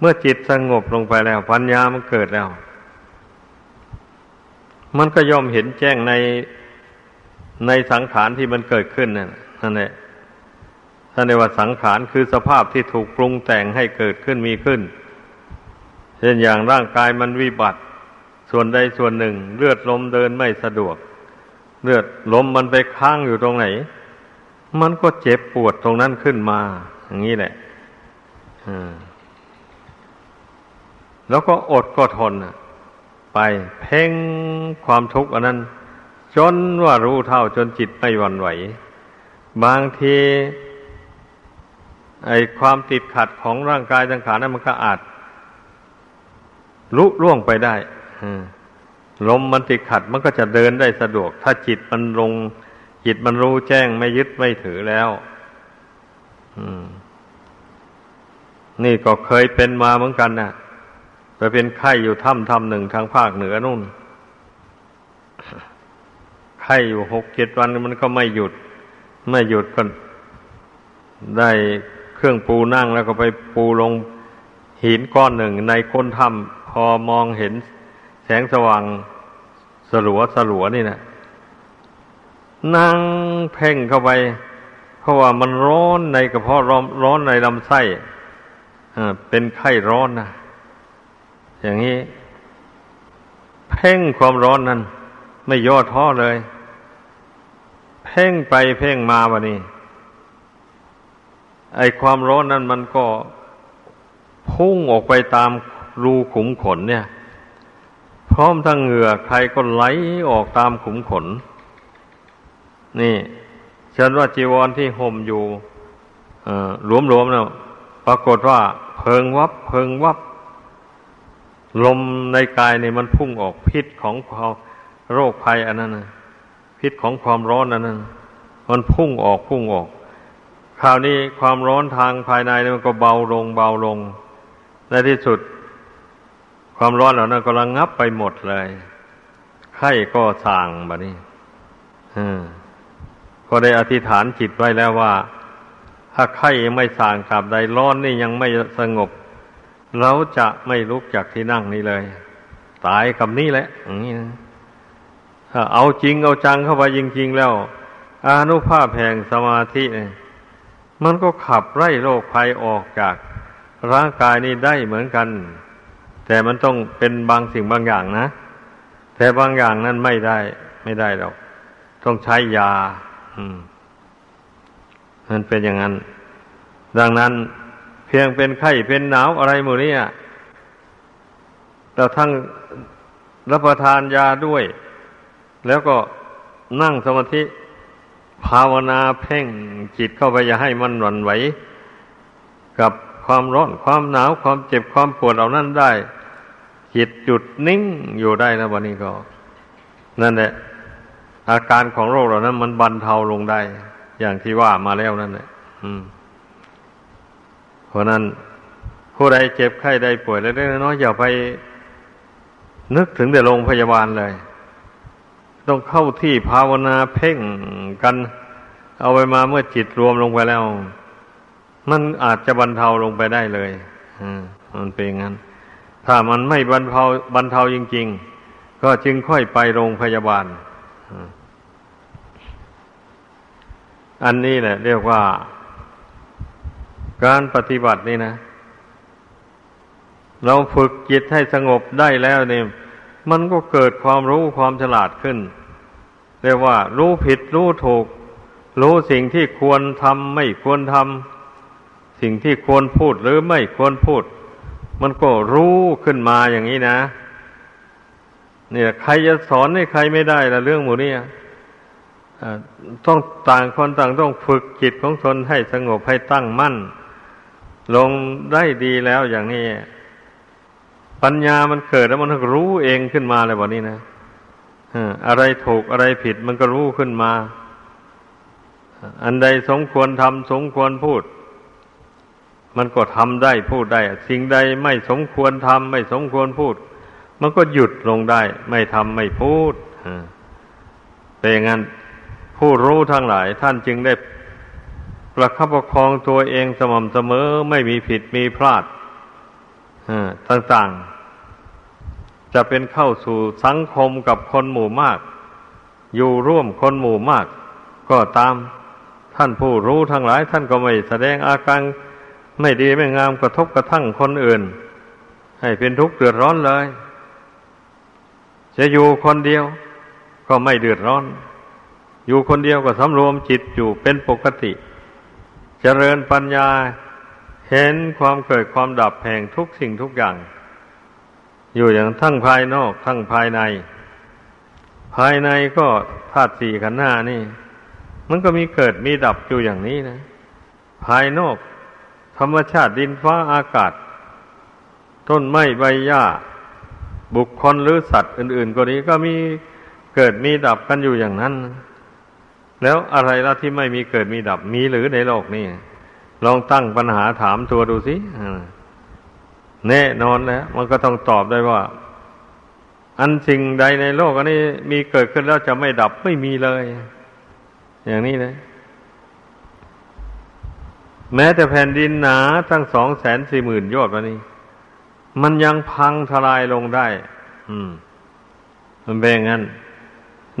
เมื่อจิตสงบลงไปแล้ว ปัญญามันเกิดแล้ว มันก็ย่อมเห็นแจ้งในในสังขารที่มันเกิดขึ้นนั่นนั่นแหละท่านเรียกว่าสังขารคือสภาพที่ถูกปรุงแต่งให้เกิดขึ้นมีขึ้น เช่นอย่างร่างกายมันวิบัติ ส่วนใดส่วนหนึ่ง เลือดลมเดินไม่สะดวก เลือดลมมันไปค้างอยู่ตรงไหน มันก็เจ็บปวดตรงนั้นขึ้นมา อย่างนี้แหละ อืม แล้วก็อดก็ทนไปเพ่งความทุกข์อันนั้น จนว่ารู้เท่าจนจิตไม่หวั่นไหว บางทีไอความติดขัดของร่างกายสังขารนั้นมันก็อาจลุล่วงไปได้ลมมันติดขัดมันก็จะเดินได้สะดวก ถ้าจิตมันลง จิตมันรู้แจ้งไม่ยึดไม่ถือแล้วนี่ก็เคยเป็นมาเหมือนกันนะ่ะ ไปเป็นไข้อยู่ถ้ำถ้ำหนึ่งทางภาคเหนือนู่น ไข้อยู่หกเจ็ดวันมันก็ไม่หยุด ไม่หยุดก็ได้เครื่องปูนั่งแล้วก็ไปปูลงหินก้อนหนึ่งในก้นถ้ำพอมองเห็นแสงสว่างสลัวสลัวนี่นะนั่งเพ่งเข้าไป เพราะว่ามันร้อนในกระเพาะร้อนร้อนในลำไส้เป็นไข้ร้อนนะ อย่างนี้ เพ่งความร้อนนั้น ไม่ย่อท้อเลย เพ่งไปเพ่งมาวะนี่ไอความร้อนนั้นมันก็พุ่งออกไปตามรูขุมขนเนี่ย พร้อมทั้งเหงื่อใครก็ไหลออกตามขุมขน นี่ฉันว่าจีวรที่ห่มอยู่หลวมๆนะปรากฏว่าเพิงวับ เพิงวับ ลมในกายเนี่ยมันพุ่งออกพิษของโรคภัยอันนั้นนะพิษของความร้อนอันนั้น มันพุ่งออกพุ่งออก คราวนี้ความร้อนทางภายในมันก็เบาลงเบาลง ในที่สุด ความร้อนเหล่านั้นก็ระงงับไปหมดเลยไข้ก็สางแบบนี้ก็ได้อธิษฐานจิตไว้แล้วว่า ถ้าไข้ยังไม่สางขับใดร้อนนี่ยังไม่สงบ เราจะไม่ลุกจากที่นั่งนี้เลย ตายกับนี้แหละอย่างนี้นะถ้าเอาจริงเอาจังเข้าไปจริง ๆ แล้วอนุภาพแห่งสมาธิเนี่ยมันก็ขับไล่โรคภัยออกจากร่างกายนี้ได้เหมือนกัน แต่มันต้องเป็นบางสิ่งบางอย่างนะ แต่บางอย่างนั้นไม่ได้ ไม่ได้หรอกต้องใช้ยา อืมมันเป็นอย่างนั้น ดังนั้น เพียงเป็นไข้เป็นหนาวอะไรหมดนี้เราทั้งรับประทานยาด้วย แล้วก็นั่งสมาธิ ภาวนาเพ่งจิตเข้าไปอย่าให้มันหวั่นไหว กับความร้อนความหนาวความเจ็บความปวดเหล่านั้นได้ จิตหยุดนิ่งอยู่ได้นะวันนี้ก็ นั่นแหละอาการของโรคเหล่านั้น มันบรรเทาลงได้ อย่างที่ว่ามาแล้วนั่นแหละ เพราะนั้นผู้ใดเจ็บไข้ใดป่วยเล็กๆน้อยๆอย่าไปนึกถึงแต่โรงพยาบาลเลย ต้องเข้าที่ภาวนาเพ่งกัน เอาไปมาเมื่อจิตรวมลงไปแล้ว มันอาจจะบรรเทาลงไปได้เลยมันเป็นงั้น ถ้ามันไม่บรรเทาบรรเทาจริง ๆ ก็จึงค่อยไปโรงพยาบาลอันนี้แหละ เรียกว่า การปฏิบัตินี่นะ เราฝึกจิตให้สงบได้แล้วเนี่ยมันก็เกิดความรู้ความฉลาดขึ้น เรียกว่า รู้ผิดรู้ถูก รู้สิ่งที่ควรทำไม่ควรทำสิ่งที่ควรพูดหรือไม่ควรพูด มันก็รู้ขึ้นมาอย่างนี้นะเนี่ยใครจะสอนให้ใครไม่ได้ละเรื่องหมูนี่ต้องต่างคนต่างต้องฝึกจิตของตนให้สงบให้ตั้งมั่น ลงได้ดีแล้วอย่างนี้ ปัญญามันเกิดแล้วมันก็รู้เองขึ้นมาเลยวันนี้นะอะไรถูกอะไรผิดมันก็รู้ขึ้นมา อันใดสมควรทำสมควรพูด มันก็ทำได้พูดได้ สิ่งใดไม่สมควรทำไม่สมควรพูด มันก็หยุดลงได้ ไม่ทำไม่พูดเป็นอย่างนั้นผู้รู้ทั้งหลาย ท่านจึงได้ ประคับประคองตัวเองสม่ำเสมอไม่มีผิดมีพลาดต่างๆ จะเป็นเข้าสู่สังคมกับคนหมู่มาก อยู่ร่วมคนหมู่มาก ก็ตามท่านผู้รู้ทั้งหลาย ท่านก็ไม่แสดงอาการไม่ดีไม่งามกระทบกระทั่งคนอื่น ให้เป็นทุกข์เดือดร้อนเลย จะอยู่คนเดียวก็ไม่เดือดร้อน อยู่คนเดียวก็สำรวมจิตอยู่เป็นปกติ เจริญปัญญาเห็นความเกิดความดับแห่งทุกสิ่งทุกอย่าง อยู่อย่างทั้งภายนอก ทั้งภายใน ภายในก็ธาตุสี่ขันธ์ห้านี่ มันก็มีเกิดมีดับอยู่อย่างนี้นะ ภายนอก ธรรมชาติดินฟ้าอากาศ ต้นไม้ใบหญ้า บุคคลหรือสัตว์อื่น ๆ ก็ดีก็มีเกิดมีดับกันอยู่อย่างนั้น แล้วอะไรล่ะที่ไม่มีเกิดมีดับ มีหรือในโลกนี้ลองตั้งปัญหาถามตัวดูสิแน่นอนแล้วมันก็ต้องตอบได้ว่า อันสิ่งใดในโลกอันนี้มีเกิดขึ้นแล้วจะไม่ดับไม่มีเลย อย่างนี้นะแม้แต่แผ่นดินหนาตั้งสองแสนสี่หมื่นยอดวันนี้ มันยังพังทลายลงได้ อืม มันเป็นอย่างนั้น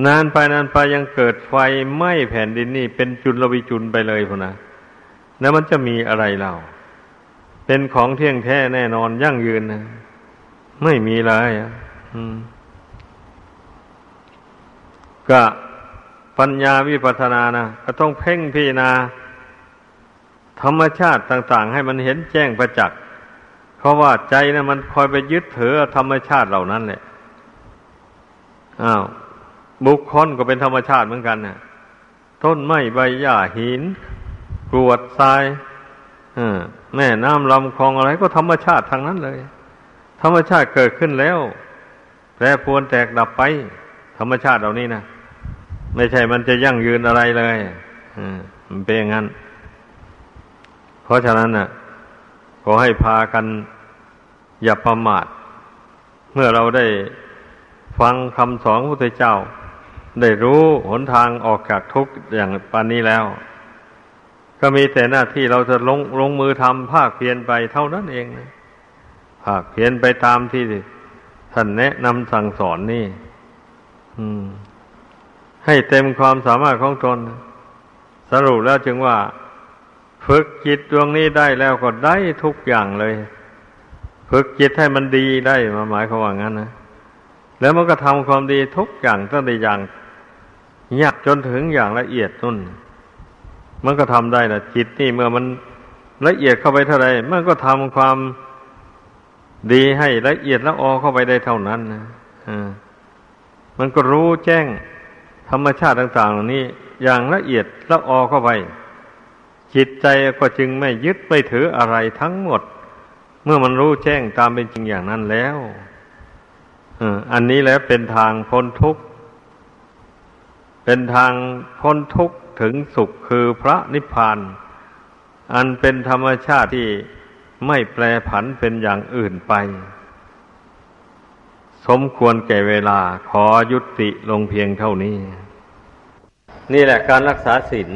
นานไปนานไปยังเกิดไฟไหม้แผ่นดินนี่ เป็นจุลวิจุลไปเลยพนะแล้วมันจะมีอะไรเล่า เป็นของเที่ยงแท้แน่นอนยั่งยืนนะไม่มีเลยอะก็ปัญญาวิปัสสนานะก็ต้องเพ่งพิจารณาธรรมชาติต่าง ๆ ให้มันเห็นแจ้งประจักษ์เพราะว่าใจนะมันคอยไปยึดถือธรรมชาติเหล่านั้นแหละอ้าว บุคคลก็เป็นธรรมชาติเหมือนกันนะต้นไม้ใบหญ้าหินกรวดทรายแม่น้ำลำคลองอะไรก็ธรรมชาติทางนั้นเลย ธรรมชาติเกิดขึ้นแล้วแปรปวนแตกดับไป ธรรมชาติเหล่านี้นะไม่ใช่มันจะยั่งยืนอะไรเลยมันเป็นอย่างนั้น เพราะฉะนั้นน่ะ ขอให้พากันอย่าประมาท เมื่อเราได้ฟังคำสอนพระพุทธเจ้า ได้รู้หนทางออกจากทุกข์อย่างปานนี้แล้ว ก็มีแต่หน้าที่เราจะลงลงมือทำภาคเพียนไปเท่านั้นเองนะภาคเพียนไปตามที่ท่านแนะนำสั่งสอนนี่ให้เต็มความสามารถของตน สรุปแล้วจึงว่า ฝึกจิตดวงนี้ได้แล้วก็ได้ทุกอย่างเลย ฝึกจิตให้มันดีได้มาหมายความว่างั้นนะแล้วมันก็ทำความดีทุกอย่างตั้งแต่อย่าง ยากจนถึงอย่างละเอียดนุ่น มันก็ทำได้นะจิตนี่เมื่อมันละเอียดเข้าไปเท่าไรมันก็ทำความดีให้ละเอียดละออเข้าไปได้เท่านั้นนะมันก็รู้แจ้งธรรมชาติต่างๆเหล่านี้ อย่างละเอียดละออเข้าไป จิตใจก็จึงไม่ยึดไม่ถืออะไรทั้งหมด เมื่อมันรู้แจ้งตามเป็นจริงอย่างนั้นแล้วอันนี้แล้วเป็นทางพ้นทุกข์ เป็นทางพ้นทุกข์ถึงสุขคือพระนิพพาน อันเป็นธรรมชาติที่ไม่แปรผันเป็นอย่างอื่นไป สมควรแก่เวลาขอยุติลงเพียงเท่านี้ นี่แหละการรักษาศีล